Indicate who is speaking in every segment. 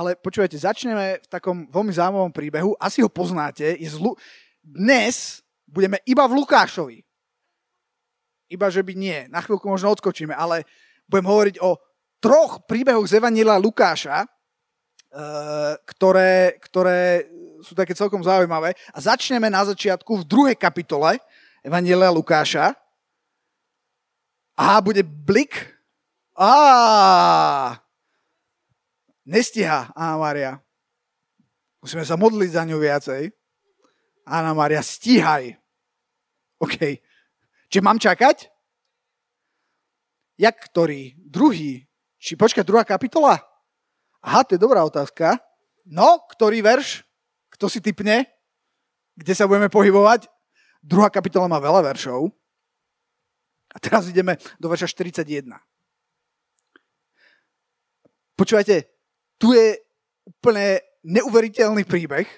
Speaker 1: ale počúvajte, začneme v takom veľmi zaujímavom príbehu. Asi ho poznáte. Je zlu... Dnes budeme iba v Lukášovi. Iba, že by nie. Na chvíľku možno odskočíme, ale budem hovoriť o troch príbehoch z Evanila Lukáša, eh, ktoré, ktoré sú také celkom zaujímavé. A začneme na začiatku v druhej kapitole Evangelia Lukáša. Aha, bude blik. Á, Nestiha Anna Maria. Musíme sa modliť za ňu viacej. Anna Maria, stíhaj. OK. Čiže mám čakať? Jak ktorý? Druhý? Či počkať, druhá kapitola? Aha, to je dobrá otázka. No, ktorý verš? Kto si typne? Kde sa budeme pohybovať? Druhá kapitola má veľa veršov. A teraz ideme do verša 41. Počúvajte, tu je úplne neuveriteľný príbeh.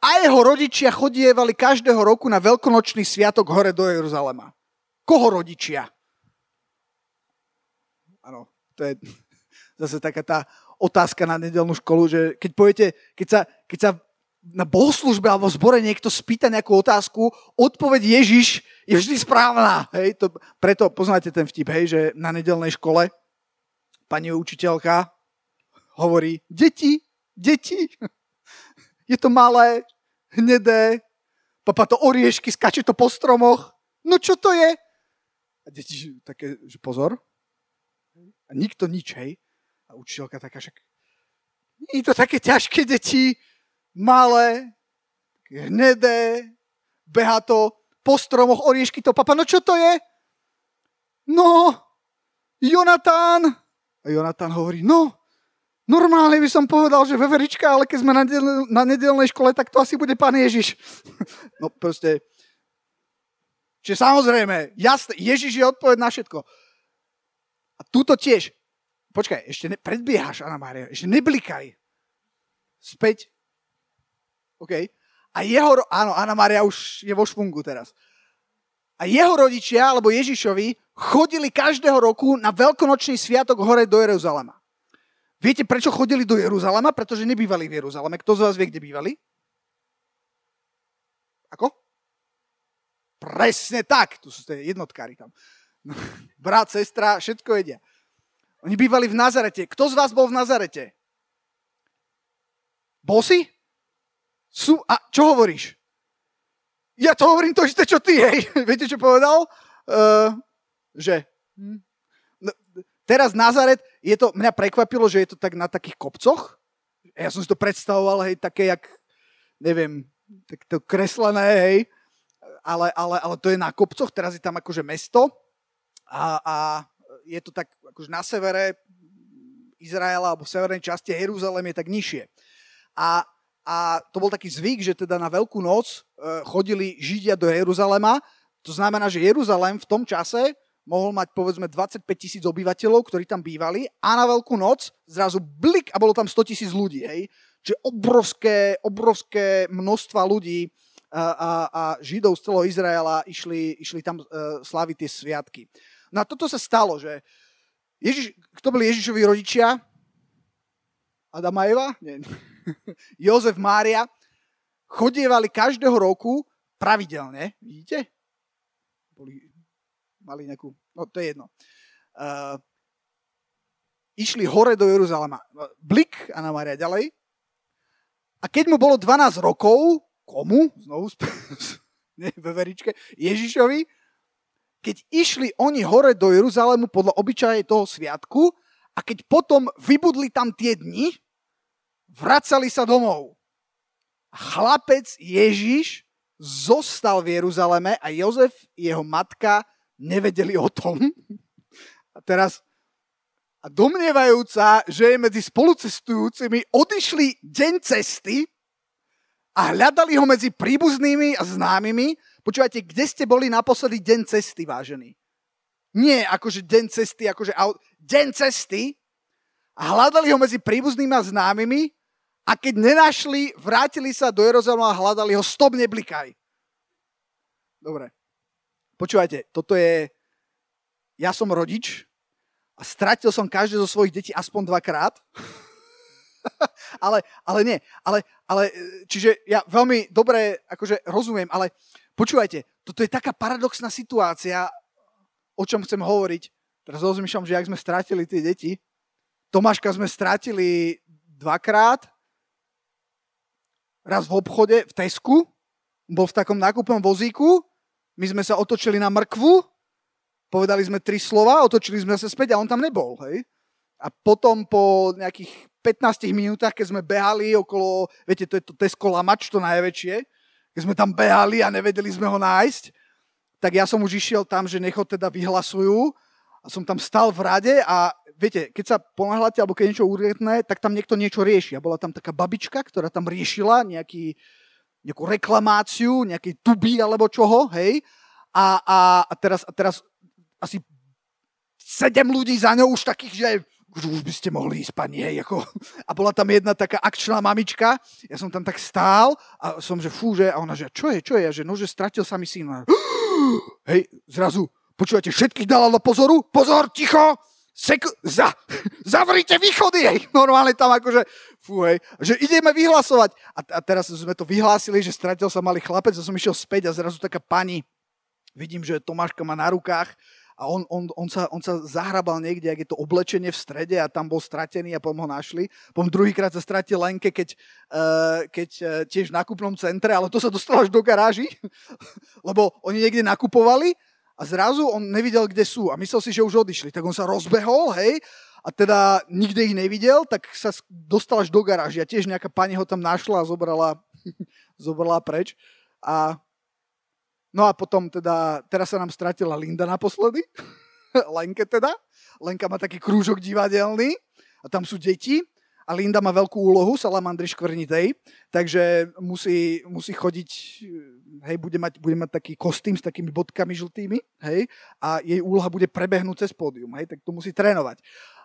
Speaker 1: A jeho rodičia chodievali každého roku na veľkonočný sviatok hore do Jeruzalema. Koho rodičia? Áno, to je zase taká tá otázka na nedelnú školu, že keď poviete, keď sa, keď sa na bohoslužbe alebo v zbore niekto spýta nejakú otázku, odpoveď Ježiš je vždy správna. Hej, to, preto poznáte ten vtip, hej, že na nedelnej škole pani učiteľka hovorí, deti, deti, je to malé, hnedé, papa to oriešky, skače to po stromoch, no čo to je? A deti také, že pozor. A nikto nič, hej. A učiteľka taká, však je to také ťažké deti, malé, hnedé, beha to po stromoch, oriešky to, papa, no čo to je? No, Jonatán, a Jonatán hovorí, no, normálne by som povedal, že veverička, ale keď sme na, nedel, nedelnej škole, tak to asi bude pán Ježiš. no proste, čiže samozrejme, jasne, Ježiš je odpoveď na všetko. A túto tiež, počkaj, ešte ne, predbiehaš, Anna Mária, ešte neblikaj. Späť. OK. A jeho, áno, Anna Mária už je vo špungu teraz. A jeho rodičia, alebo Ježišovi, chodili každého roku na veľkonočný sviatok hore do Jeruzalema. Viete, prečo chodili do Jeruzalema? Pretože nebývali v Jeruzaleme. Kto z vás vie, kde bývali? Ako? Presne tak. Tu sú tie jednotkári tam. Brat, sestra, všetko jedia. Oni bývali v Nazarete. Kto z vás bol v Nazarete? Bol si? Sú, a čo hovoríš? Ja to hovorím to isté, čo ty, hej. Viete, čo povedal? Uh, že hm, no, teraz Nazaret, je to, mňa prekvapilo, že je to tak na takých kopcoch. Ja som si to predstavoval, hej, také jak, neviem, tak to kreslené, hej, ale, ale, ale to je na kopcoch, teraz je tam akože mesto a, a je to tak akože na severe Izraela alebo v severnej časti Jeruzalém je tak nižšie. A, a to bol taký zvyk, že teda na Veľkú noc e, chodili Židia do Jeruzalema. To znamená, že Jeruzalém v tom čase mohol mať povedzme 25 tisíc obyvateľov, ktorí tam bývali a na Veľkú noc zrazu blik a bolo tam 100 tisíc ľudí. Hej? Čiže obrovské, obrovské množstva ľudí a, a, a Židov z celého Izraela išli, išli tam uh, sláviť tie sviatky. No a toto sa stalo, že Ježiš, kto boli Ježišovi rodičia? Adam a Eva? Nie. Jozef, Mária chodievali každého roku pravidelne, vidíte? Boli mali nejakú, no to je jedno. Uh, išli hore do Jeruzalema. Blik, Anna Maria ďalej. A keď mu bolo 12 rokov, komu? Znovu, nie, veveričke, Ježišovi, keď išli oni hore do Jeruzalému podľa obyčaje toho sviatku a keď potom vybudli tam tie dni, vracali sa domov. Chlapec Ježiš zostal v Jeruzaleme a Jozef, jeho matka, nevedeli o tom. A teraz a domnievajúca, že je medzi spolucestujúcimi, odišli deň cesty a hľadali ho medzi príbuznými a známymi. Počúvajte, kde ste boli naposledy deň cesty, vážený? Nie akože deň cesty, akože deň cesty a hľadali ho medzi príbuznými a známymi a keď nenašli, vrátili sa do Jeruzalema a hľadali ho, stop, neblikaj. Dobre. Počúvajte, toto je... Ja som rodič a stratil som každé zo svojich detí aspoň dvakrát. ale, ale nie, ale, ale, čiže ja veľmi dobre akože rozumiem, ale počúvajte, toto je taká paradoxná situácia, o čom chcem hovoriť. Teraz rozmýšľam, že ak sme strátili tie deti, Tomáška sme strátili dvakrát, raz v obchode v Tesku, bol v takom nákupnom vozíku, my sme sa otočili na mrkvu, povedali sme tri slova, otočili sme sa späť a on tam nebol. Hej? A potom po nejakých 15 minútach, keď sme behali okolo, viete, to je to Tesco Lamač, to najväčšie, keď sme tam behali a nevedeli sme ho nájsť, tak ja som už išiel tam, že nech ho teda vyhlasujú a som tam stal v rade a viete, keď sa ponáhľate alebo keď je niečo urgentné, tak tam niekto niečo rieši. A bola tam taká babička, ktorá tam riešila nejaký, nejakú reklamáciu, nejakej tuby alebo čoho, hej. A, a, a, teraz, a teraz asi sedem ľudí za ňou už takých, že už by ste mohli ísť, pani, hej, ako... A bola tam jedna taká akčná mamička, ja som tam tak stál a som, že fú, že, a ona, že čo je, čo je, a že no, že stratil sa mi syn. Hej, zrazu, počúvate, všetkých dala do pozoru, pozor, ticho, Sek- za, zavrite východy, hej. Normálne tam akože, fú, hej, že ideme vyhlasovať. A, a teraz sme to vyhlásili, že stratil sa malý chlapec a som išiel späť a zrazu taká pani, vidím, že Tomáška má na rukách a on, on, on, sa, on sa zahrabal niekde, ak je to oblečenie v strede a tam bol stratený a potom ho našli. Potom druhýkrát sa stratil Lenke, keď, uh, keď uh, tiež v nákupnom centre, ale to sa dostalo až do garáži, lebo oni niekde nakupovali a zrazu on nevidel, kde sú a myslel si, že už odišli. Tak on sa rozbehol, hej, a teda nikde ich nevidel, tak sa dostal až do garáži a tiež nejaká pani ho tam našla a zobrala, zobrala preč. A no a potom teda, teraz sa nám stratila Linda naposledy, Lenke teda. Lenka má taký krúžok divadelný a tam sú deti a Linda má veľkú úlohu, salamandry škvrnitej, takže musí, musí chodiť, hej, bude mať, bude mať taký kostým s takými bodkami žltými, hej, a jej úloha bude prebehnúť cez pódium, hej, tak to musí trénovať.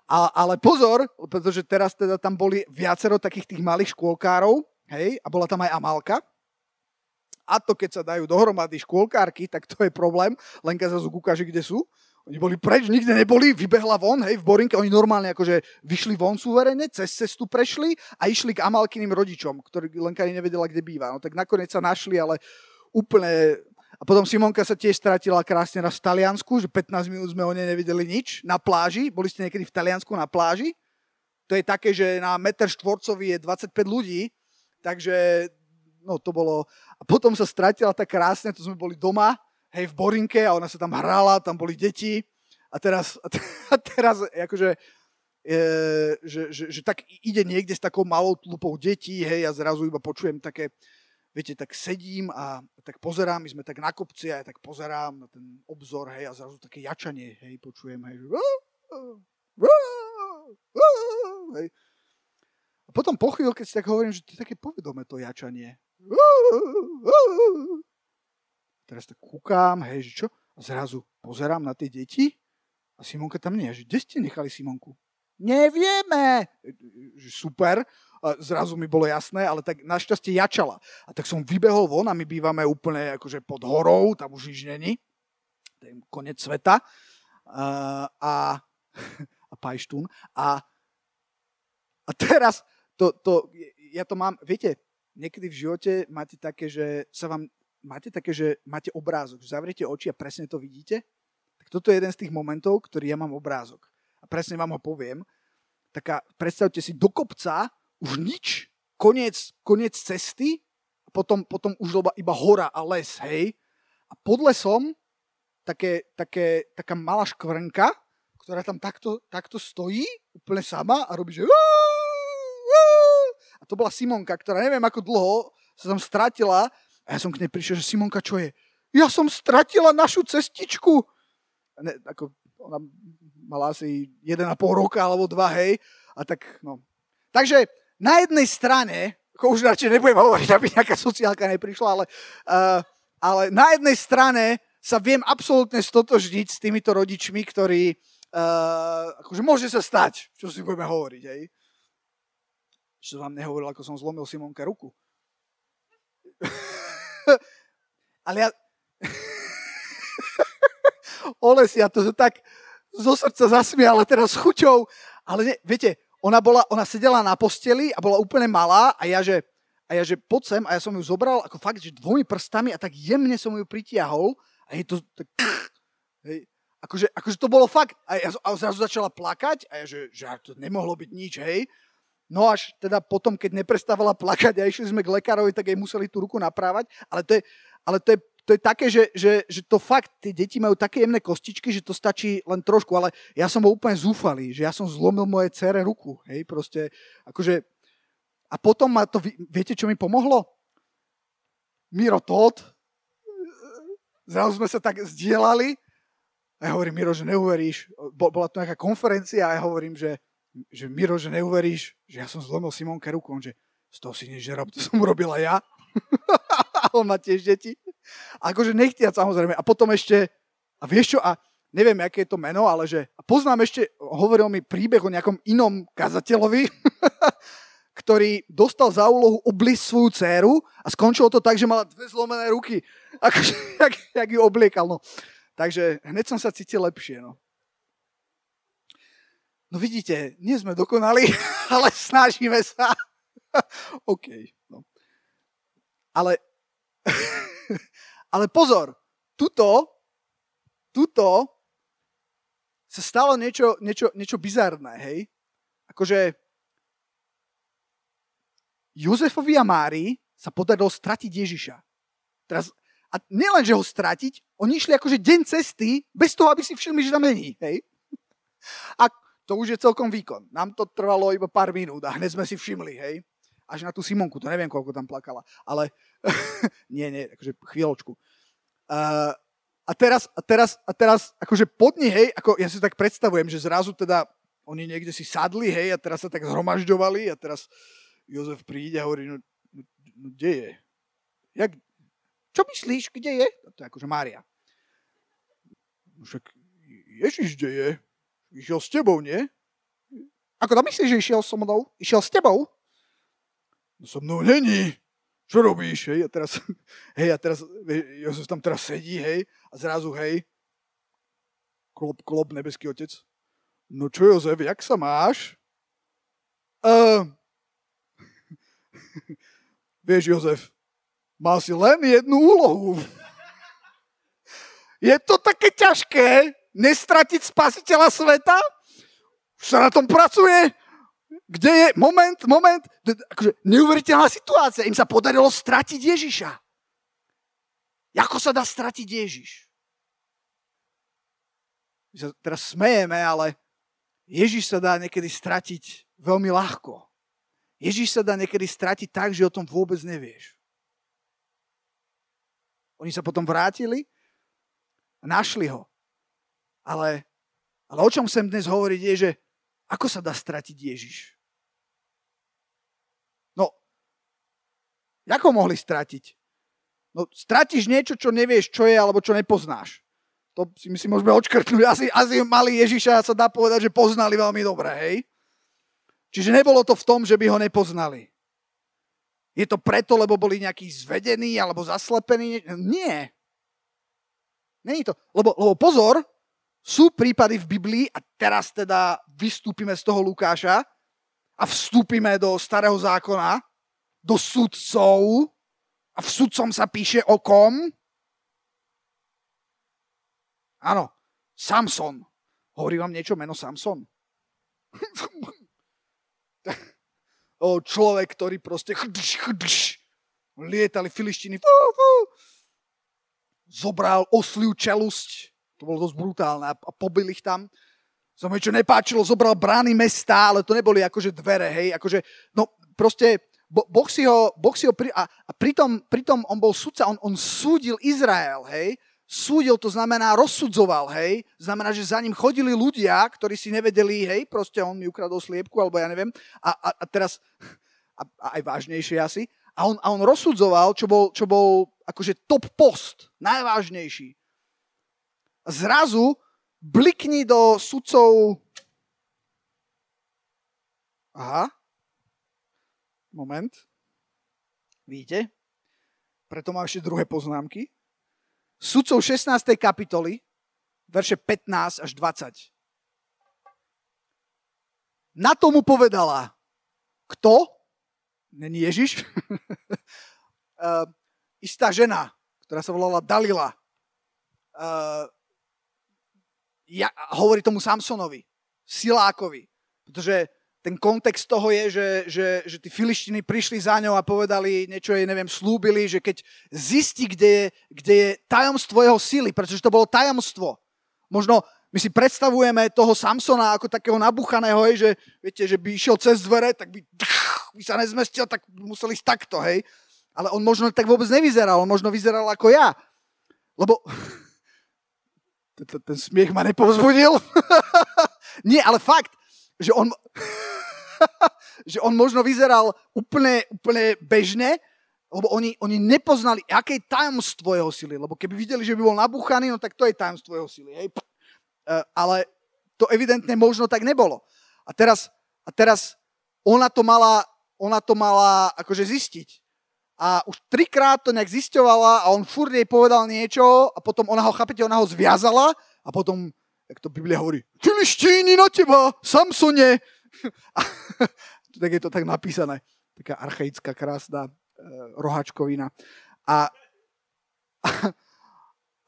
Speaker 1: A, ale pozor, pretože teraz teda tam boli viacero takých tých malých škôlkárov, hej, a bola tam aj Amalka, a to keď sa dajú dohromady škôlkárky, tak to je problém. Lenka zase ukáže, kde sú. Oni boli preč, nikde neboli, vybehla von, hej, v Borinke, oni normálne akože vyšli von súverene, cez cestu prešli a išli k Amalkyným rodičom, ktorí Lenka nevedela, kde býva. No tak nakoniec sa našli, ale úplne... A potom Simonka sa tiež stratila krásne v Taliansku, že 15 minút sme o nej nevideli nič, na pláži. Boli ste niekedy v Taliansku na pláži? To je také, že na meter štvorcový je 25 ľudí, takže no to bolo... A potom sa stratila tak krásne, to sme boli doma, hej, v Borinke a ona sa tam hrala, tam boli deti a teraz, a teraz akože, e, že, že, že, tak ide niekde s takou malou tlupou detí, hej, a zrazu iba počujem také, viete, tak sedím a tak pozerám, my sme tak na kopci a ja tak pozerám na ten obzor, hej, a zrazu také jačanie, hej, počujem, hej, že hej. A potom po chvíľke si tak hovorím, že to je také povedome to jačanie. Teraz tak kúkám, hej, že čo? A zrazu pozerám na tie deti a Simonka tam nie. Že kde ste nechali Simonku? Nevieme. Super. A zrazu mi bolo jasné, ale tak našťastie jačala. A tak som vybehol von a my bývame úplne akože pod horou, tam už nič není. To je konec sveta. A, a, a pajštún. A, a teraz to, to, ja to mám, viete, niekedy v živote máte také, že sa vám máte také, že máte obrázok, že zavriete oči a presne to vidíte? Tak toto je jeden z tých momentov, ktorý ja mám obrázok. A presne vám ho poviem. Taká, predstavte si, do kopca už nič, koniec, koniec cesty, a potom, potom už iba, iba hora a les, hej. A pod lesom také, také, taká malá škvrnka, ktorá tam takto, takto stojí, úplne sama a robí, že a to bola Simonka, ktorá neviem ako dlho sa tam stratila a ja som k nej prišiel, že Simonka, čo je? Ja som stratila našu cestičku. Ne, ako, ona mala asi 1,5 roka alebo dva, hej. A tak, no. Takže na jednej strane, ako už radšej nebudem hovoriť, aby nejaká sociálka neprišla, ale, uh, ale na jednej strane sa viem absolútne stotožniť s týmito rodičmi, ktorí, uh, akože môže sa stať, čo si budeme hovoriť, hej. Čo vám nehovoril, ako som zlomil Simonke ruku. Ale ja... Olesia, to sú tak, zo srdca zasmiala teraz s chuťou. Ale ne, viete, ona, bola, ona sedela na posteli a bola úplne malá a ja, že, a ja, že poď sem a ja som ju zobral ako fakt, že dvomi prstami a tak jemne som ju pritiahol a je to tak... Hej, akože, akože to bolo fakt. A ja a zrazu začala plakať a ja, že, že to nemohlo byť nič, hej. No až teda potom, keď neprestávala plakať a išli sme k lekárovi, tak jej museli tú ruku naprávať. Ale to je, ale to je, to je také, že, že, že to fakt, tie deti majú také jemné kostičky, že to stačí len trošku, ale ja som bol úplne zúfalý, že ja som zlomil moje cere ruku, hej, proste, akože, a potom ma to, viete, čo mi pomohlo? Miro Todd, zrazu sme sa tak zdieľali a ja hovorím, Miro, že neuveríš, bola to nejaká konferencia a ja hovorím, že že Miro, že neuveríš, že ja som zlomil Simonke ruku, on že z toho si nič nerob, to som urobila ja. on má tiež deti. Akože nechtiať samozrejme. A potom ešte, a vieš čo, a neviem, aké je to meno, ale že a poznám ešte, hovoril mi príbeh o nejakom inom kazateľovi, ktorý dostal za úlohu obliť svoju dceru a skončilo to tak, že mala dve zlomené ruky. Akože, jak, jak ju obliekal. No. Takže hneď som sa cítil lepšie. No. No vidíte, nie sme dokonali, ale snažíme sa. OK. No. Ale, ale pozor, tuto, tuto sa stalo niečo, niečo, niečo bizarné, hej? Akože Jozefovi a Mári sa podarilo stratiť Ježiša. Teraz, a nielen, že ho stratiť, oni išli akože deň cesty, bez toho, aby si všimli, že tam není. Hej? A to už je celkom výkon. Nám to trvalo iba pár minút a hneď sme si všimli, hej. Až na tú Simonku, to neviem, koľko tam plakala. Ale nie, nie, akože chvíľočku. Uh, a teraz, a teraz, a teraz, akože pod ní, hej, ako ja si tak predstavujem, že zrazu teda oni niekde si sadli, hej, a teraz sa tak zhromažďovali a teraz Jozef príde a hovorí, no, no, no kde je? Jak, čo myslíš, kde je? To je akože Mária. No však Ježiš, kde je? Išiel s tebou, nie? Ako to myslíš, že išiel so mnou? Išiel s tebou? No so mnou není. Čo robíš, hej? A teraz, hej, a teraz, Jozef tam teraz sedí, hej, a zrazu, hej, klop, klop, nebeský otec. No čo, Jozef, jak sa máš? Uh, vieš, Jozef, mal si len jednu úlohu. Je to také ťažké, nestratiť spasiteľa sveta? Už sa na tom pracuje. Kde je? Moment, moment. Akože neuveriteľná situácia. Im sa podarilo stratiť Ježiša. Ako sa dá stratiť Ježiš? My sa teraz smejeme, ale Ježiš sa dá niekedy stratiť veľmi ľahko. Ježiš sa dá niekedy stratiť tak, že o tom vôbec nevieš. Oni sa potom vrátili a našli ho. Ale, ale o čom chcem dnes hovoriť je, že ako sa dá stratiť Ježiš? No, ako mohli stratiť? No, stratíš niečo, čo nevieš, čo je, alebo čo nepoznáš. To si myslím, môžeme odškrtnúť. Asi, asi mali Ježiša sa dá povedať, že poznali veľmi dobre, hej? Čiže nebolo to v tom, že by ho nepoznali. Je to preto, lebo boli nejakí zvedení alebo zaslepení? Nie. Není to. Lebo, lebo pozor, sú prípady v Biblii, a teraz teda vystúpime z toho Lukáša a vstúpime do starého zákona, do sudcov, a v sudcom sa píše o kom? Áno, Samson. Hovorí vám niečo meno Samson? o, človek, ktorý proste chdš, chdš, lietali filištiny, fú, fú, zobral osliu čelusť, to bolo dosť brutálne a pobil ich tam. Sa čo nepáčilo, zobral brány mesta, ale to neboli akože dvere, hej, akože, no proste, bo, boh si ho, boh si ho pri, a, a pritom, pritom on bol sudca, on, on súdil Izrael, hej, súdil, to znamená rozsudzoval, hej, znamená, že za ním chodili ľudia, ktorí si nevedeli, hej, proste on mi ukradol sliepku, alebo ja neviem, a, a, a teraz, a, a aj vážnejšie asi, a on, a on rozsudzoval, čo bol, čo bol akože top post, najvážnejší zrazu blikni do sudcov... Aha. Moment. Vidíte? Preto mám ešte druhé poznámky. Sudcov 16. kapitoly, verše 15 až 20. Na to mu povedala, kto? Není Ježiš? uh, istá žena, ktorá sa volala Dalila. Uh, ja, hovorí tomu Samsonovi, Silákovi, pretože ten kontext toho je, že, že, že tí filištiny prišli za ňou a povedali, niečo jej, neviem, slúbili, že keď zistí, kde je, kde je tajomstvo jeho síly, pretože to bolo tajomstvo. Možno my si predstavujeme toho Samsona ako takého nabuchaného, hej, že, viete, že by išiel cez dvere, tak by, by sa nezmestil, tak by musel ísť takto, hej. Ale on možno tak vôbec nevyzeral, on možno vyzeral ako ja. Lebo ten smiech ma nepovzbudil. Nie, ale fakt, že on, že on možno vyzeral úplne, úplne bežne, lebo oni, oni nepoznali, aké je tajomstvo jeho sily. Lebo keby videli, že by bol nabuchaný, no tak to je tajomstvo jeho sily. Hej? Uh, ale to evidentne možno tak nebolo. A teraz, a teraz ona, to mala, ona to mala akože zistiť. A už trikrát to nejak zisťovala a on furt jej povedal niečo a potom ona ho, chápete, ona ho zviazala a potom, jak to Biblia hovorí, Filištíni na teba, Samsone, tak je to tak napísané. Taká archaická, krásna e, rohačkovina. A, a,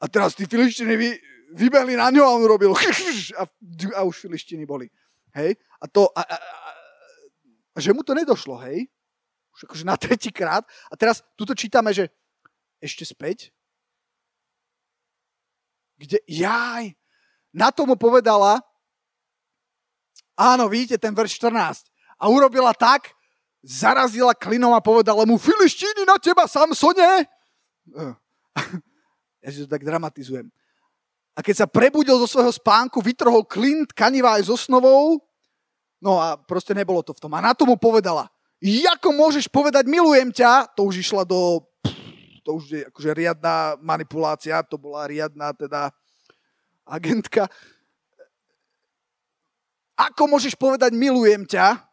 Speaker 1: a teraz tí filištiny vy, vybehli na ňo a on robil a, a už filištiny boli. Hej? A to, a, a, a, a že mu to nedošlo, hej? Už akože na tretí krát. A teraz tuto čítame, že ešte späť. Kde, jaj, na tomu povedala, Áno, vidíte ten verš 14. A urobila tak, zarazila klinom a povedala mu, Filištíny na teba, Samsone! Ja si to tak dramatizujem. A keď sa prebudil zo svojho spánku, vytrhol klin tkanivá aj so osnovou, no a proste nebolo to v tom. A na tomu povedala, ako môžeš povedať milujem ťa, to už išla do, to už je akože riadna manipulácia, to bola riadna teda agentka. Ako môžeš povedať milujem ťa,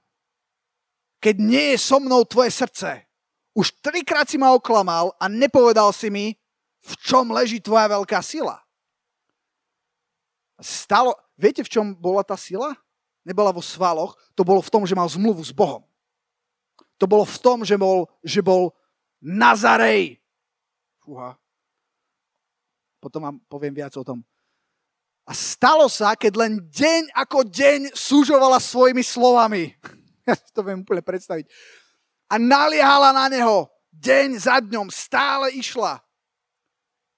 Speaker 1: keď nie je so mnou tvoje srdce? Už trikrát si ma oklamal a nepovedal si mi, v čom leží tvoja veľká sila. Stalo, viete, v čom bola tá sila? Nebola vo svaloch, to bolo v tom, že mal zmluvu s Bohom. To bolo v tom, že bol, že bol Nazarej. Fúha. Potom vám poviem viac o tom. A stalo sa, keď len deň ako deň súžovala svojimi slovami. Ja si to viem úplne predstaviť. A naliehala na neho. Deň za dňom stále išla.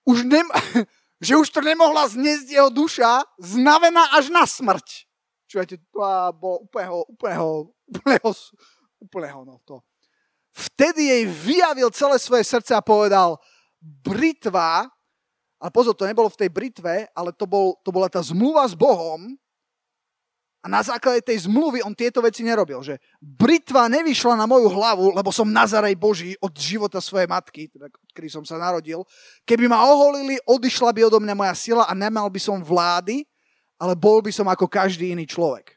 Speaker 1: Už nem, že už to nemohla zniesť jeho duša, znavená až na smrť. Čujete, to bolo úplného, úplného, úplného, úplného, no to. Vtedy jej vyjavil celé svoje srdce a povedal, britva ale pozor, to nebolo v tej britve, ale to, bol, to bola tá zmluva s Bohom a na základe tej zmluvy on tieto veci nerobil. Že britva nevyšla na moju hlavu, lebo som Nazarej Boží od života svojej matky, teda kedy som sa narodil. Keby ma oholili, odišla by odo mňa moja sila a nemal by som vlády, ale bol by som ako každý iný človek.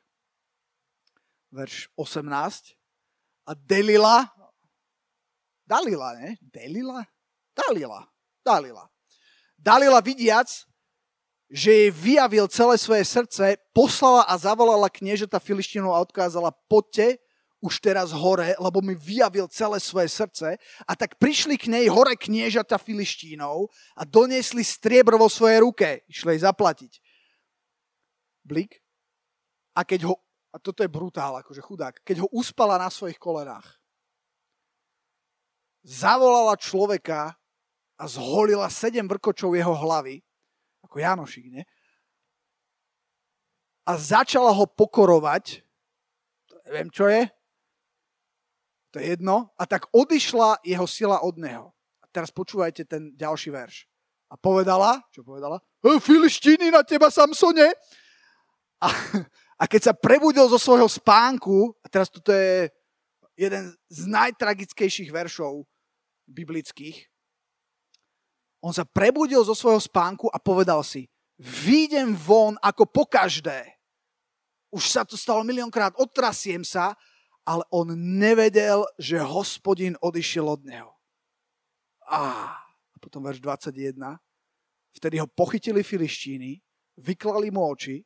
Speaker 1: Verš 18. A Delila, Dalila, ne? Delila? Dalila. Dalila. Dalila vidiac, že jej vyjavil celé svoje srdce, poslala a zavolala kniežata Filištinu a odkázala, poďte už teraz hore, lebo mi vyjavil celé svoje srdce. A tak prišli k nej hore kniežata Filištínov a doniesli striebro vo svojej ruke. Išli jej zaplatiť. Blik. A keď ho, a toto je brutál, akože chudák, keď ho uspala na svojich kolenách, zavolala človeka, a zholila sedem vrkočov jeho hlavy, ako Janošik, ne? A začala ho pokorovať, neviem čo je, to je jedno, a tak odišla jeho sila od neho. A teraz počúvajte ten ďalší verš. A povedala, čo povedala? Filištíny na teba, Samsone! A, a keď sa prebudil zo svojho spánku, a teraz toto je jeden z najtragickejších veršov biblických, on sa prebudil zo svojho spánku a povedal si, výjdem von ako po každé. Už sa to stalo miliónkrát, otrasiem sa, ale on nevedel, že hospodin odišiel od neho. A potom verš 21. Vtedy ho pochytili filištíny, vyklali mu oči,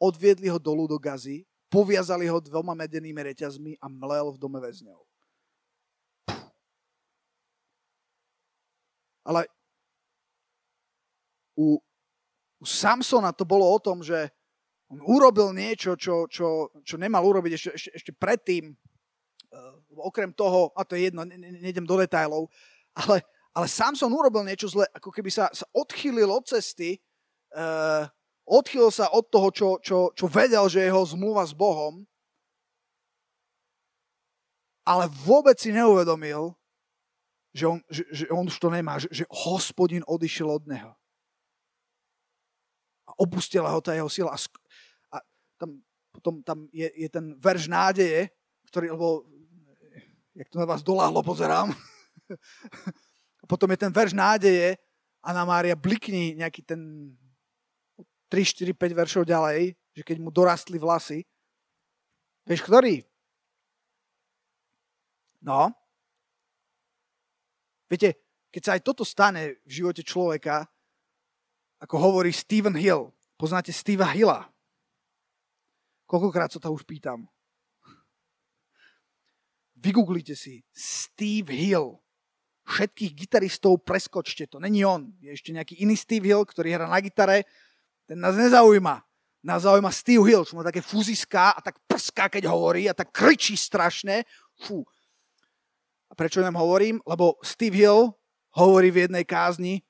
Speaker 1: odviedli ho dolu do gazy, poviazali ho dvoma medenými reťazmi a mlel v dome väzňov. Ale u, u Samsona to bolo o tom, že on urobil niečo, čo, čo, čo nemal urobiť ešte, ešte, ešte predtým. Uh, okrem toho, a to je jedno, ne, do detajlov, ale, ale Samson urobil niečo zle, ako keby sa, sa odchýlil od cesty, uh, odchýlil sa od toho, čo, čo, čo vedel, že je jeho zmluva s Bohom, ale vôbec si neuvedomil, že on, že, že on už to nemá, že, že hospodin odišiel od neho. A opustila ho tá jeho sila. A, a tam, potom tam je, je ten verš nádeje, ktorý, lebo jak to na vás doláhlo, pozerám. a potom je ten verš nádeje, Anna Mária, blikni nejaký ten 3, 4, 5 veršov ďalej, že keď mu dorastli vlasy. Vieš, ktorý? No, Viete, keď sa aj toto stane v živote človeka, ako hovorí Stephen Hill, poznáte Steva Hilla? Koľkokrát sa to už pýtam. Vygooglite si Steve Hill. Všetkých gitaristov preskočte to. Není on. Je ešte nejaký iný Steve Hill, ktorý hrá na gitare. Ten nás nezaujíma. Nás zaujíma Steve Hill, čo má také fúziská a tak prská, keď hovorí a tak kričí strašne. Fú, a prečo nám hovorím? Lebo Steve Hill hovorí v jednej kázni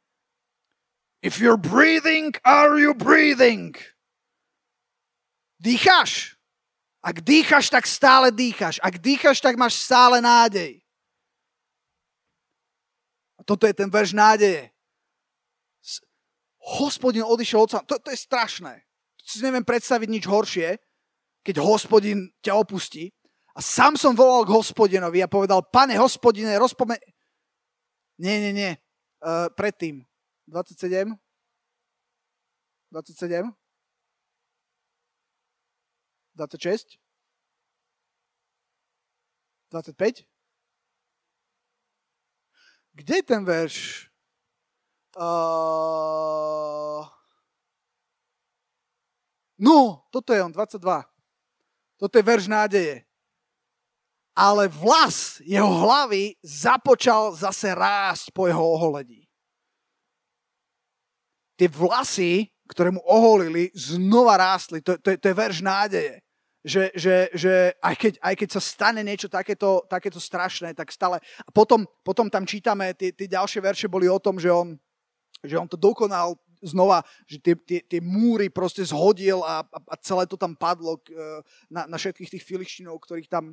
Speaker 1: If you're breathing, are you breathing? Dýcháš. Ak dýcháš, tak stále dýcháš. Ak dýcháš, tak máš stále nádej. A toto je ten verš nádeje. Hospodin odišiel od to, to je strašné. Si neviem predstaviť nič horšie, keď hospodin ťa opustí. A sám som volal k hospodinovi a povedal, pane hospodine, rozpome... Nie, nie, nie. Uh, predtým. 27? 27? 26? 25? Kde je ten verš? Uh... No, toto je on, 22. Toto je verš nádeje ale vlas jeho hlavy započal zase rásť po jeho oholení. Tie vlasy, ktoré mu oholili, znova rástli. To, to, to je verš nádeje. Že, že, že aj, keď, aj keď sa stane niečo takéto, takéto strašné, tak stále... A potom, potom tam čítame, tie, ďalšie verše boli o tom, že on, že on to dokonal znova, že tie, tie, tie múry proste zhodil a, a, a celé to tam padlo k, e, na, na všetkých tých filištinov, ktorých tam,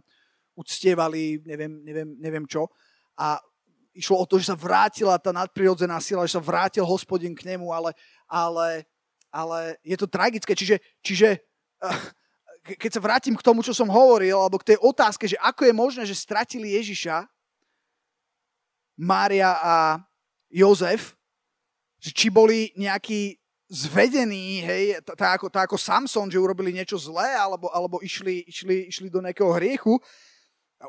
Speaker 1: uctievali, neviem, neviem, neviem čo. A išlo o to, že sa vrátila tá nadprirodzená sila, že sa vrátil hospodin k nemu, ale, ale, ale je to tragické. Čiže, čiže eh, keď sa vrátim k tomu, čo som hovoril, alebo k tej otázke, že ako je možné, že stratili Ježiša, Mária a Jozef, či boli nejakí zvedení, hej, tak ako, tá ako Samson, že urobili niečo zlé, alebo, alebo išli, išli, išli do nejakého hriechu,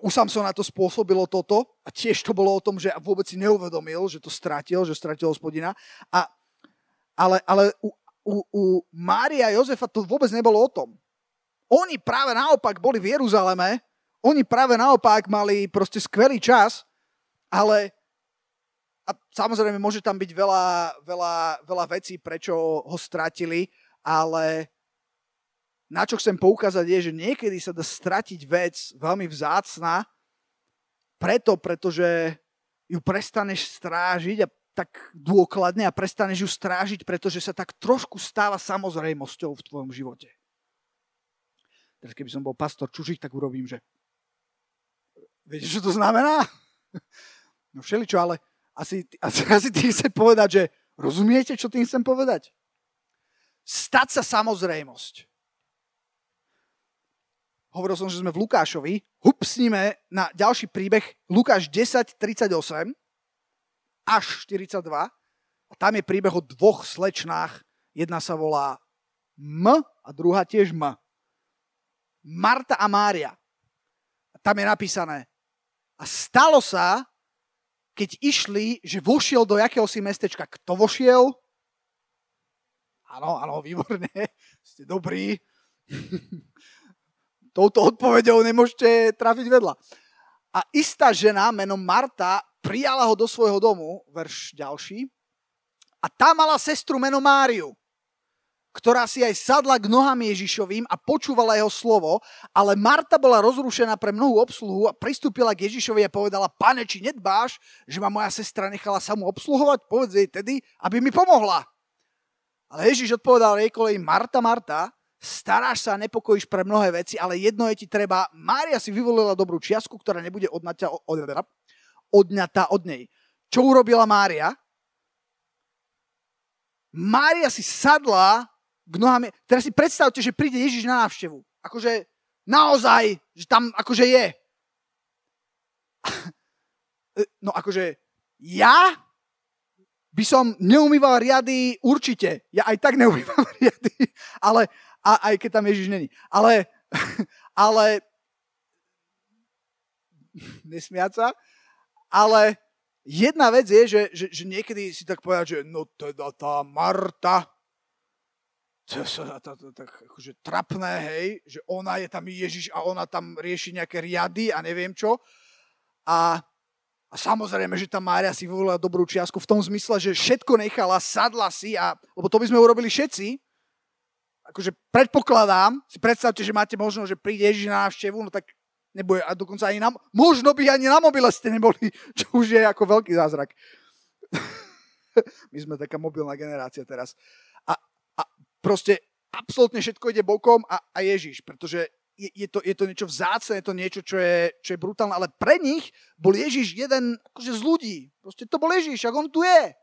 Speaker 1: u Samsona to spôsobilo toto a tiež to bolo o tom, že vôbec si neuvedomil, že to stratil, že stratil hospodina. A, ale ale u, u, u Mária a Jozefa to vôbec nebolo o tom. Oni práve naopak boli v Jeruzaleme, oni práve naopak mali proste skvelý čas, ale a samozrejme môže tam byť veľa, veľa, veľa vecí, prečo ho stratili, ale na čo chcem poukázať je, že niekedy sa dá stratiť vec veľmi vzácna, preto, pretože ju prestaneš strážiť a tak dôkladne a prestaneš ju strážiť, pretože sa tak trošku stáva samozrejmosťou v tvojom živote. Teraz keby som bol pastor čužích, tak urobím, že viete, čo to znamená? No všeličo, ale asi, asi, asi tým chcem povedať, že rozumiete, čo tým chcem povedať? Stať sa samozrejmosť hovoril som, že sme v Lukášovi, hupsnime na ďalší príbeh Lukáš 10, 38 až 42. A tam je príbeh o dvoch slečnách. Jedna sa volá M a druhá tiež M. Marta a Mária. A tam je napísané. A stalo sa, keď išli, že vošiel do jakéhosi mestečka. Kto vošiel? Áno, áno, výborne. Ste dobrí. touto odpovedou nemôžete trafiť vedľa. A istá žena menom Marta prijala ho do svojho domu, verš ďalší, a tá mala sestru menom Máriu, ktorá si aj sadla k nohám Ježišovým a počúvala jeho slovo, ale Marta bola rozrušená pre mnohú obsluhu a pristúpila k Ježišovi a povedala, pane, či nedbáš, že ma moja sestra nechala sa mu obsluhovať? Povedz jej tedy, aby mi pomohla. Ale Ježiš odpovedal jej kolej, Marta, Marta, staráš sa a nepokojíš pre mnohé veci, ale jedno je ti treba. Mária si vyvolila dobrú čiastku, ktorá nebude odňatá od, odňatá od nej. Čo urobila Mária? Mária si sadla k nohám. Teraz si predstavte, že príde Ježiš na návštevu. Akože naozaj, že tam akože je. No akože ja by som neumýval riady určite. Ja aj tak neumývam riady, ale a, aj keď tam Ježiš není. Ale, ale nesmiať sa, ale jedna vec je, že, že, že niekedy si tak povedať, že no teda tá Marta, to je tak akože trapné, hej, že ona je tam Ježiš a ona tam rieši nejaké riady a neviem čo. A, a samozrejme, že tá Mária si vyvolila dobrú čiastku v tom zmysle, že všetko nechala, sadla si, a, lebo to by sme urobili všetci. Akože predpokladám, si predstavte, že máte možnosť, že príde Ježiš na návštevu, no tak nebude, a dokonca ani na, možno by ani na mobile ste neboli, čo už je ako veľký zázrak. My sme taká mobilná generácia teraz. A proste absolútne všetko ide bokom a, a Ježiš, pretože je, je, to, je to niečo vzácne, je to niečo, čo je, čo je brutálne, ale pre nich bol Ježiš jeden akože z ľudí. Proste to bol Ježiš, ak on tu je.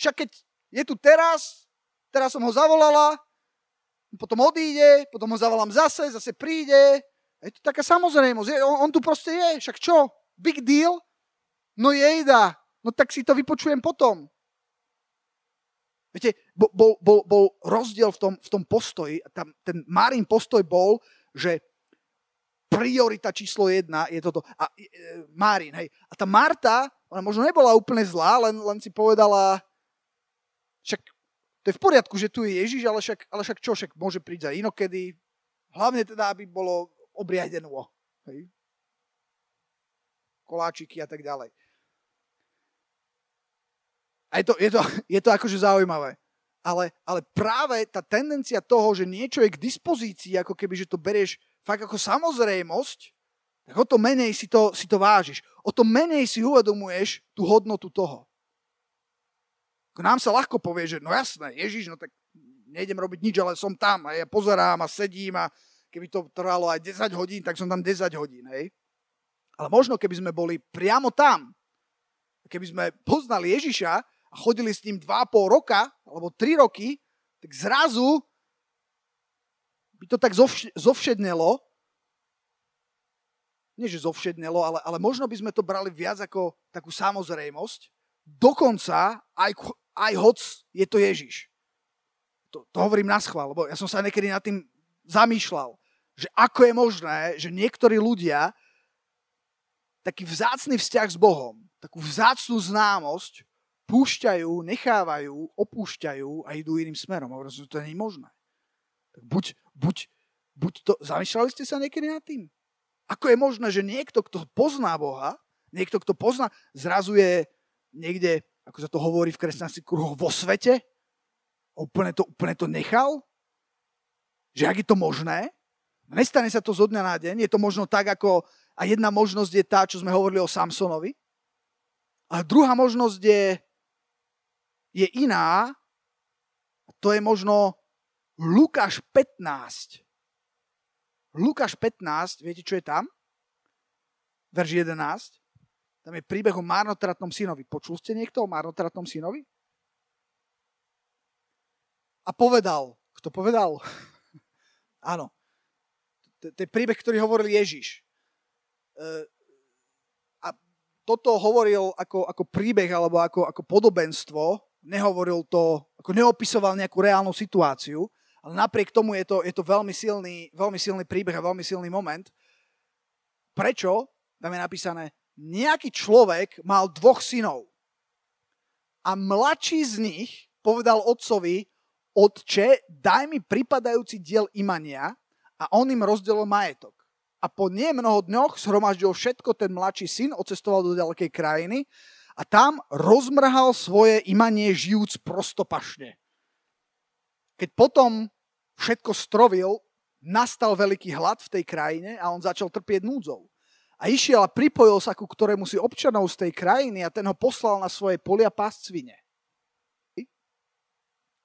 Speaker 1: Však keď je tu teraz, teraz som ho zavolala, potom odíde, potom ho zavolám zase, zase príde. Je to taká samozrejmosť. On, on tu proste je, však čo? Big deal? No jejda, no tak si to vypočujem potom. Viete, bol, bol, bol, rozdiel v tom, v tom postoji, tam, ten Márin postoj bol, že priorita číslo jedna je toto. A e, Márin, hej. A tá Marta, ona možno nebola úplne zlá, len, len si povedala, však to je v poriadku, že tu je Ježiš, ale však, ale však čo, však môže prísť aj inokedy. Hlavne teda, aby bolo obriadenú. Hej. Koláčiky a tak ďalej. Je to, je to, je to akože zaujímavé. Ale, ale práve tá tendencia toho, že niečo je k dispozícii, ako keby, že to berieš fakt ako samozrejmosť, tak o to menej si to, si to vážiš. O to menej si uvedomuješ tú hodnotu toho. Ako nám sa ľahko povie, že no jasné, Ježiš, no tak nejdem robiť nič, ale som tam a ja pozerám a sedím a keby to trvalo aj 10 hodín, tak som tam 10 hodín, hej. Ale možno keby sme boli priamo tam, keby sme poznali Ježiša, a chodili s ním 2,5 roka, alebo 3 roky, tak zrazu by to tak zovš- zovšednelo, nie že zovšednelo, ale, ale možno by sme to brali viac ako takú samozrejmosť, dokonca aj, aj hoc je to Ježiš. To, to hovorím na schvál, lebo ja som sa niekedy nad tým zamýšľal, že ako je možné, že niektorí ľudia taký vzácný vzťah s Bohom, takú vzácnú známosť púšťajú, nechávajú, opúšťajú a idú iným smerom. Hovorím, že to nie je možné. Tak buď, buď, buď to... Zamýšľali ste sa niekedy nad tým? Ako je možné, že niekto, kto pozná Boha, niekto, kto pozná, zrazu je niekde, ako sa to hovorí v kresťanských kruhoch, vo svete? Úplne to, úplne to nechal? Že ak je to možné? Nestane sa to zo dňa na deň. Je to možno tak, ako... A jedna možnosť je tá, čo sme hovorili o Samsonovi. A druhá možnosť je, je iná, to je možno Lukáš 15. Lukáš 15, viete, čo je tam? Verž 11. Tam je príbeh o marnotratnom synovi. Počul ste niekto o marnotratnom synovi? A povedal. Kto povedal? Áno. To je príbeh, ktorý hovoril Ježiš. E, a toto hovoril ako, ako príbeh alebo ako, ako podobenstvo nehovoril to, ako neopisoval nejakú reálnu situáciu, ale napriek tomu je to, je to veľmi, silný, veľmi silný príbeh a veľmi silný moment. Prečo? Tam je napísané, nejaký človek mal dvoch synov a mladší z nich povedal otcovi, otče, daj mi pripadajúci diel imania a on im rozdelil majetok. a po nie mnoho dňoch zhromaždil všetko ten mladší syn, odcestoval do ďalekej krajiny a tam rozmrhal svoje imanie žijúc prostopašne. Keď potom všetko strovil, nastal veľký hlad v tej krajine a on začal trpieť núdzou. A išiel a pripojil sa ku ktorému si občanov z tej krajiny a ten ho poslal na svoje polia pásť svine.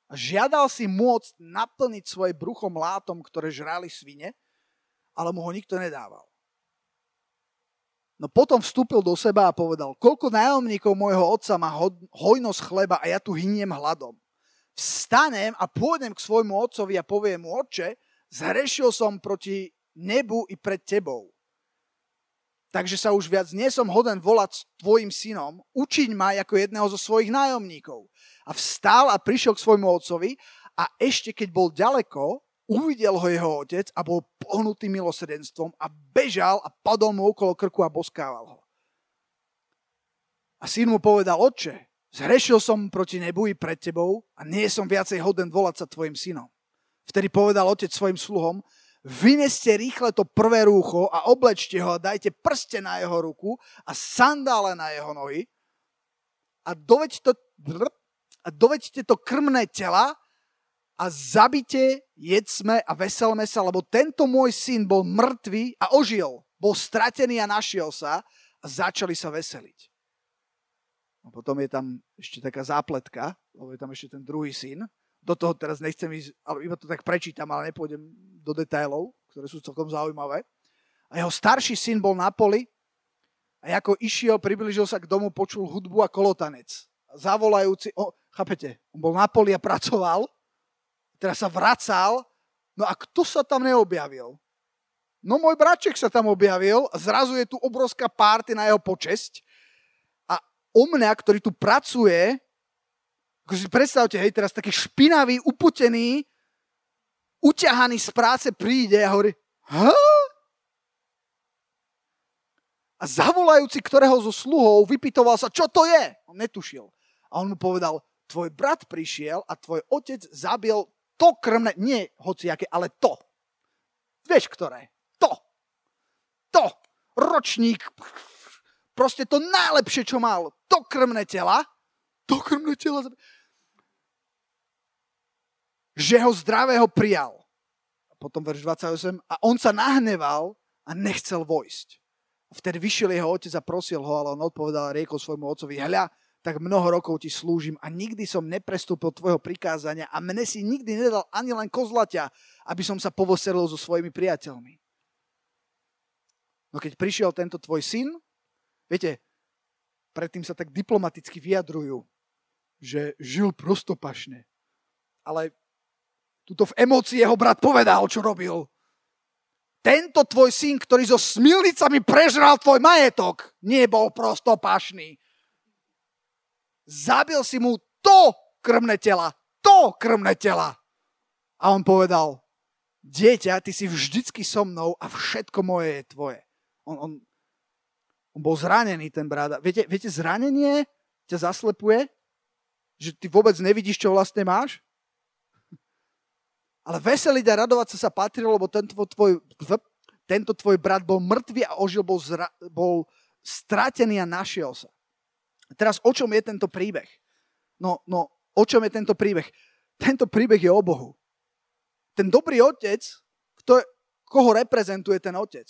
Speaker 1: A žiadal si môcť naplniť svoje brucho mlátom, ktoré žrali svine, ale mu ho nikto nedával. No potom vstúpil do seba a povedal, koľko nájomníkov môjho otca má hojnosť chleba a ja tu hyniem hladom. Vstanem a pôjdem k svojmu otcovi a poviem mu, otče, zhrešil som proti nebu i pred tebou takže sa už viac nie som hoden volať tvojim synom, učiň ma ako jedného zo svojich nájomníkov. A vstal a prišiel k svojmu otcovi a ešte keď bol ďaleko, uvidel ho jeho otec a bol pohnutý milosrdenstvom a bežal a padol mu okolo krku a boskával ho. A syn mu povedal, otče, zhrešil som proti nebu i pred tebou a nie som viacej hoden volať sa tvojim synom. Vtedy povedal otec svojim sluhom, vyneste rýchle to prvé rúcho a oblečte ho a dajte prste na jeho ruku a sandále na jeho nohy a doveďte to, a doveďte to krmné tela a zabite, jedzme a veselme sa, lebo tento môj syn bol mŕtvý a ožil. Bol stratený a našiel sa a začali sa veseliť. A potom je tam ešte taká zápletka, lebo je tam ešte ten druhý syn, do toho teraz nechcem ísť, ale iba to tak prečítam, ale nepôjdem do detailov, ktoré sú celkom zaujímavé. A jeho starší syn bol na poli a ako išiel, približil sa k domu, počul hudbu a kolotanec. Zavolajúci, o, chápete, on bol na poli a pracoval, teraz sa vracal, no a kto sa tam neobjavil? No môj braček sa tam objavil a zrazu je tu obrovská párty na jeho počesť a o mňa, ktorý tu pracuje, ako si predstavte, hej, teraz taký špinavý, uputený, uťahaný z práce príde a hovorí, ha? A zavolajúci ktorého zo sluhov vypitoval sa, čo to je? On netušil. A on mu povedal, tvoj brat prišiel a tvoj otec zabil to krmné, nie hociaké, ale to. Vieš, ktoré? To. To. Ročník. Proste to najlepšie, čo mal. To krmné tela. To krmné tela že ho zdravého prijal. A potom verš 28. A on sa nahneval a nechcel vojsť. Vtedy vyšiel jeho otec a prosil ho, ale on odpovedal a riekol svojmu otcovi, hľa, tak mnoho rokov ti slúžim a nikdy som neprestúpil tvojho prikázania a mne si nikdy nedal ani len kozlaťa, aby som sa povoselil so svojimi priateľmi. No keď prišiel tento tvoj syn, viete, predtým sa tak diplomaticky vyjadrujú, že žil prostopašne. Ale Tuto v emócii jeho brat povedal, čo robil. Tento tvoj syn, ktorý so smilnicami prežral tvoj majetok, nebol prosto pašný. Zabil si mu to krmné tela, to krmné tela. A on povedal, dieťa, ty si vždycky so mnou a všetko moje je tvoje. On, on, on bol zranený, ten brat. Viete, viete, zranenie ťa zaslepuje? Že ty vôbec nevidíš, čo vlastne máš? Ale veseliť a radovať sa sa patrilo, lebo tento tvoj, tento tvoj brat bol mŕtvý a ožil, bol, zra, bol stratený a našiel sa. Teraz o čom je tento príbeh? No, no, o čom je tento príbeh? Tento príbeh je o Bohu. Ten dobrý otec, kto, koho reprezentuje ten otec?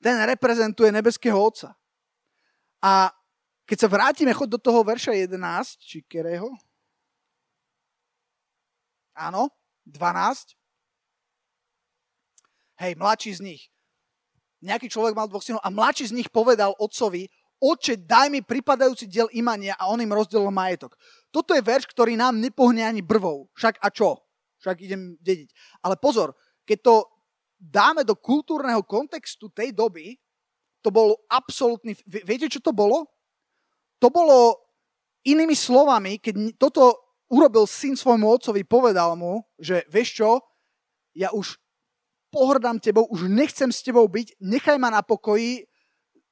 Speaker 1: Ten reprezentuje nebeského otca. A keď sa vrátime, chod do toho verša 11, či kerého? Áno, 12. Hej, mladší z nich. Nejaký človek mal dvoch synov a mladší z nich povedal otcovi, oče, daj mi pripadajúci diel imania a on im rozdelil majetok. Toto je verš, ktorý nám nepohne ani brvou. Však a čo? Však idem dediť. Ale pozor, keď to dáme do kultúrneho kontextu tej doby, to bol absolútny... Viete, čo to bolo? To bolo inými slovami, keď toto urobil syn svojmu otcovi, povedal mu, že vieš čo, ja už pohrdám tebou, už nechcem s tebou byť, nechaj ma na pokoji,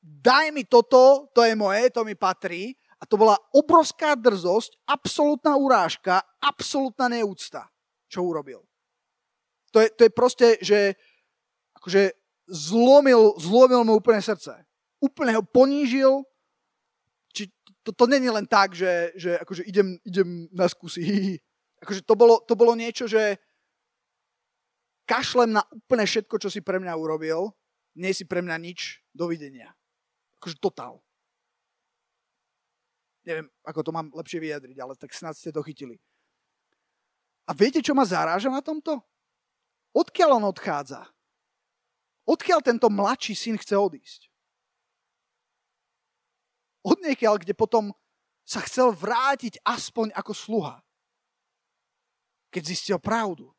Speaker 1: daj mi toto, to je moje, to mi patrí. A to bola obrovská drzosť, absolútna urážka, absolútna neúcta, čo urobil. To je, to je proste, že akože zlomil, zlomil mu úplne srdce. Úplne ho ponížil. Či to, to není len tak, že, že akože idem, idem na skúsi. Akože to bolo, to bolo niečo, že kašlem na úplne všetko, čo si pre mňa urobil, nie si pre mňa nič, dovidenia. Akože totál. Neviem, ako to mám lepšie vyjadriť, ale tak snad ste to chytili. A viete, čo ma zaráža na tomto? Odkiaľ on odchádza? Odkiaľ tento mladší syn chce odísť? Od niekiaľ, kde potom sa chcel vrátiť aspoň ako sluha. Keď zistil pravdu.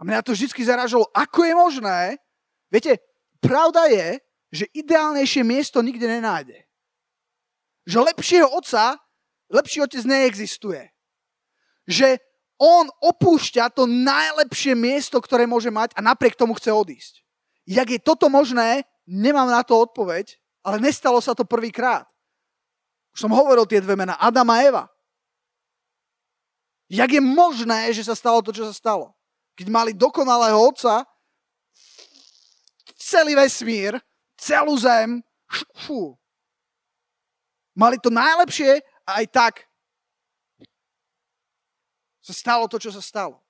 Speaker 1: A mňa to vždy zarážalo, ako je možné, viete, pravda je, že ideálnejšie miesto nikde nenájde. Že lepšieho otca, lepší otec neexistuje. Že on opúšťa to najlepšie miesto, ktoré môže mať a napriek tomu chce odísť. Jak je toto možné, nemám na to odpoveď, ale nestalo sa to prvýkrát. Už som hovoril tie dve mená, Adam a Eva. Jak je možné, že sa stalo to, čo sa stalo? Keď mali dokonalého otca, celý vesmír, celú zem, fú. Mali to najlepšie a aj tak sa stalo to, čo sa stalo.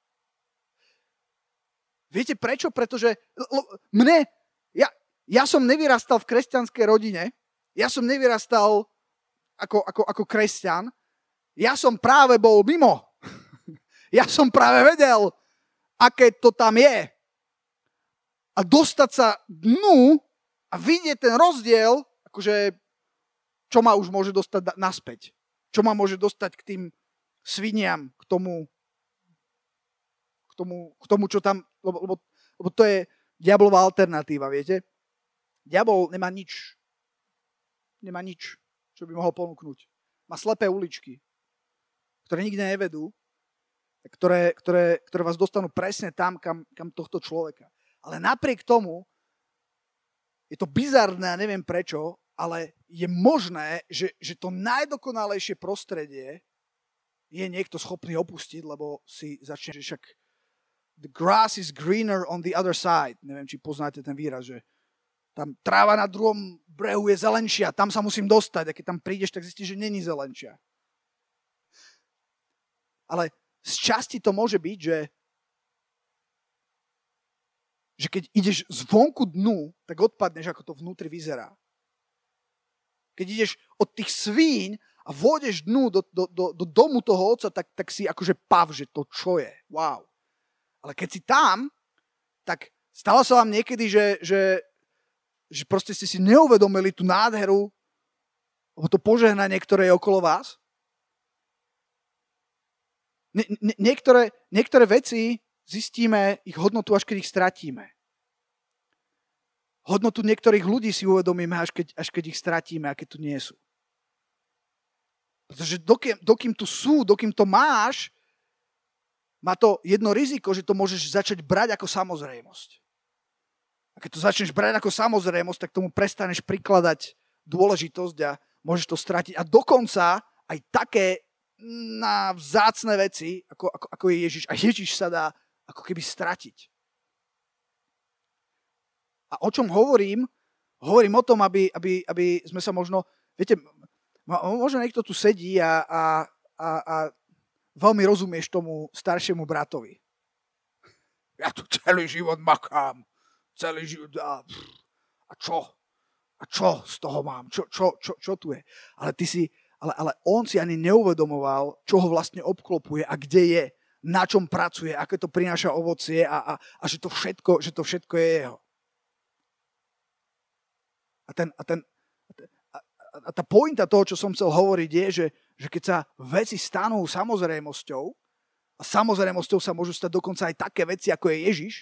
Speaker 1: Viete prečo? Pretože mne, ja, ja som nevyrastal v kresťanskej rodine, ja som nevyrastal ako, ako, ako kresťan, ja som práve bol mimo. Ja som práve vedel, aké to tam je. A dostať sa dnu a vidieť ten rozdiel, akože čo ma už môže dostať naspäť. Čo ma môže dostať k tým sviniam, k tomu, k tomu, k tomu čo tam, lebo, lebo, lebo to je diablová alternatíva, viete? Diabol nemá nič. Nemá nič, čo by mohol ponúknuť. Má slepé uličky, ktoré nikde nevedú, ktoré, ktoré, ktoré vás dostanú presne tam, kam, kam tohto človeka. Ale napriek tomu, je to bizarné a neviem prečo, ale je možné, že, že to najdokonalejšie prostredie je niekto schopný opustiť, lebo si začne, že však the grass is greener on the other side. Neviem, či poznáte ten výraz, že tam tráva na druhom brehu je zelenšia, tam sa musím dostať a keď tam prídeš, tak zistíš, že není zelenšia. Ale z časti to môže byť, že, že keď ideš zvonku dnu, tak odpadneš, ako to vnútri vyzerá. Keď ideš od tých svíň a vôjdeš dnu do, do, do, do domu toho otca, tak, tak si akože pav, že to čo je. Wow. Ale keď si tam, tak stalo sa vám niekedy, že, že, že proste ste si neuvedomili tú nádheru, alebo to požehnanie, ktoré je okolo vás? Nie, nie, niektoré, niektoré veci zistíme ich hodnotu, až keď ich stratíme. Hodnotu niektorých ľudí si uvedomíme, až keď, až keď ich stratíme a keď tu nie sú. Pretože dokým, dokým tu sú, dokým to máš, má to jedno riziko, že to môžeš začať brať ako samozrejmosť. A keď to začneš brať ako samozrejmosť, tak tomu prestaneš prikladať dôležitosť a môžeš to stratiť. A dokonca aj také na vzácne veci, ako, ako, ako je Ježiš. A Ježiš sa dá ako keby stratiť. A o čom hovorím? Hovorím o tom, aby, aby, aby sme sa možno... Viete, možno niekto tu sedí a, a, a, a veľmi rozumieš tomu staršiemu bratovi. Ja tu celý život makám. Celý život. A, a čo? A čo z toho mám? Čo, čo, čo, čo tu je? Ale ty si, ale, ale on si ani neuvedomoval, čo ho vlastne obklopuje a kde je, na čom pracuje, aké to prináša ovocie a, a, a že, to všetko, že to všetko je jeho. A ten, a ten, a tá pointa toho, čo som chcel hovoriť, je, že, že keď sa veci stanú samozrejmosťou, a samozrejmosťou sa môžu stať dokonca aj také veci, ako je Ježiš,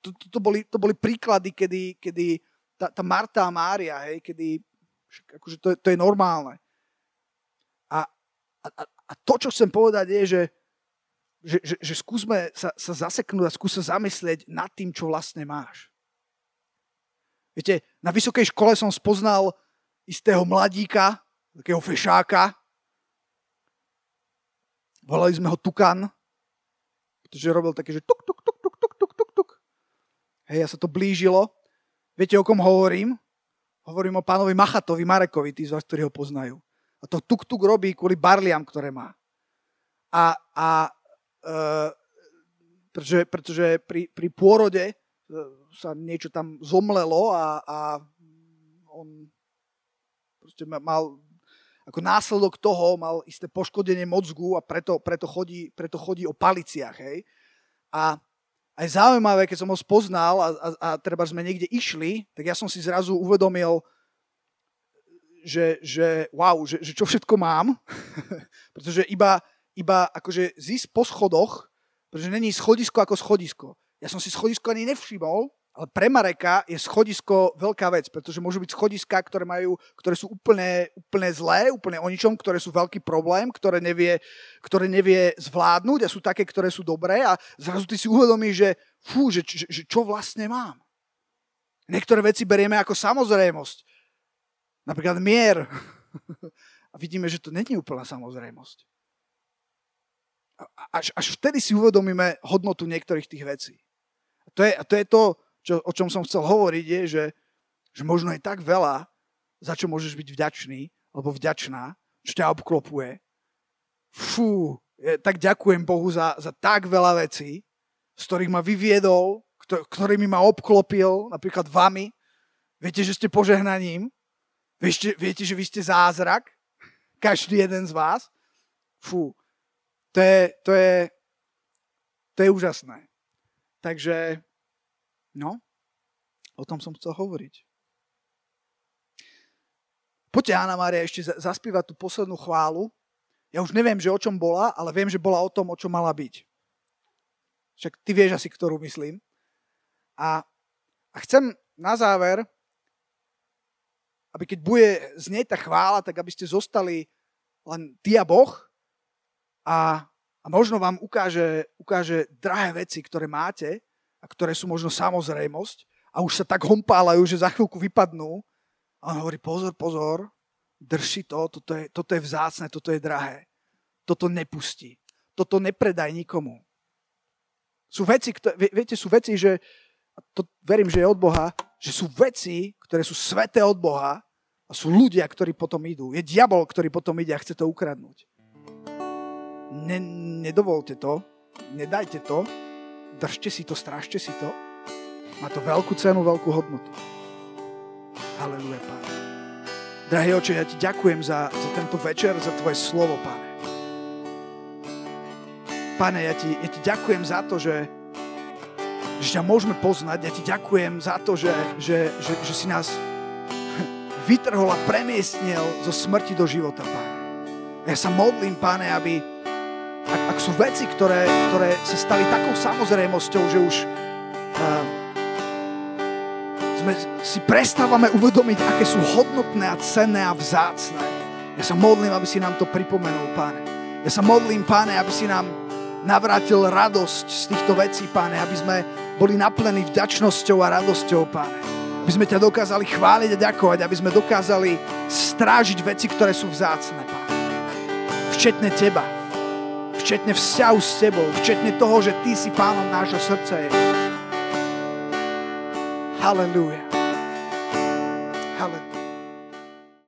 Speaker 1: to, to, to, boli, to boli príklady, kedy, kedy tá, tá Marta a Mária, hej, kedy akože to, to je normálne. A, a, a to, čo chcem povedať, je, že, že, že, že skúsme sa, sa zaseknúť a skúsme zamyslieť nad tým, čo vlastne máš. Viete, na vysokej škole som spoznal istého mladíka, takého fešáka. Volali sme ho Tukan, pretože robil také, že tuk, tuk, tuk, tuk, tuk, tuk, tuk, tuk. Hej, a sa to blížilo. Viete, o kom hovorím? Hovorím o pánovi Machatovi Marekovi, tí z vás, ktorí ho poznajú. A to tuk-tuk robí kvôli barliam, ktoré má. A, a e, pretože, pretože pri, pri pôrode e, sa niečo tam zomlelo a, a on proste mal ako následok toho mal isté poškodenie mozgu a preto, preto, chodí, preto chodí o paliciach. Hej. A aj zaujímavé, keď som ho spoznal a, a, a treba sme niekde išli, tak ja som si zrazu uvedomil, že, že wow, že, že čo všetko mám, pretože iba, iba akože zísť po schodoch, pretože není schodisko ako schodisko. Ja som si schodisko ani nevšimol, ale pre Mareka je schodisko veľká vec, pretože môžu byť schodiska, ktoré, majú, ktoré sú úplne, úplne zlé, úplne o ničom, ktoré sú veľký problém, ktoré nevie, ktoré nevie zvládnuť a sú také, ktoré sú dobré a zrazu ty si uvedomíš, že fú, že, že, že čo vlastne mám. Niektoré veci berieme ako samozrejmosť. Napríklad mier. A vidíme, že to není úplná samozrejmosť. Až, až vtedy si uvedomíme hodnotu niektorých tých vecí. A to je, a to, je to, čo, o čom som chcel hovoriť, je, že, že možno je tak veľa, za čo môžeš byť vďačný, alebo vďačná, čo ťa obklopuje. Fú, je, tak ďakujem Bohu za, za tak veľa vecí, z ktorých ma vyviedol, ktorými ma obklopil, napríklad vami. Viete, že ste požehnaním. Viete, viete, že vy ste zázrak. Každý jeden z vás. Fú, to je, to je, to je úžasné. Takže No, o tom som chcel hovoriť. Poďte, Anna Mária, ešte zaspívať tú poslednú chválu. Ja už neviem, že o čom bola, ale viem, že bola o tom, o čom mala byť. Však ty vieš asi, ktorú myslím. A, a chcem na záver, aby keď bude znieť tá chvála, tak aby ste zostali len ty a Boh a, a možno vám ukáže, ukáže drahé veci, ktoré máte a ktoré sú možno samozrejmosť a už sa tak hompálajú, že za chvíľku vypadnú. A on hovorí, pozor, pozor, drž to, toto je, toto je vzácne, toto je drahé. Toto nepustí. Toto nepredaj nikomu. Sú veci, ktoré, viete, sú veci, že, to verím, že je od Boha, že sú veci, ktoré sú sveté od Boha a sú ľudia, ktorí potom idú. Je diabol, ktorý potom ide a chce to ukradnúť. Ne, nedovolte to, nedajte to, držte si to, strážte si to. Má to veľkú cenu, veľkú hodnotu. Haleluja, Pane. Drahý oče, ja ti ďakujem za, za tento večer, za tvoje slovo, Pane. Pane, ja ti, ja ti ďakujem za to, že, že ťa môžeme poznať. Ja ti ďakujem za to, že, že, že, že si nás vytrhol a premiestnil zo smrti do života, Pane. Ja sa modlím, Pane, aby, ak, ak sú veci, ktoré, ktoré sa stali takou samozrejmosťou, že už uh, sme si prestávame uvedomiť, aké sú hodnotné a cenné a vzácne. Ja sa modlím, aby si nám to pripomenul, páne. Ja sa modlím, páne, aby si nám navrátil radosť z týchto vecí, páne, aby sme boli naplnení vďačnosťou a radosťou, páne. Aby sme ťa dokázali chváliť a ďakovať, aby sme dokázali strážiť veci, ktoré sú vzácne, páne. Včetne teba včetne vzťahu s tebou, včetne toho, že ty si pánom nášho srdca. Halleluja.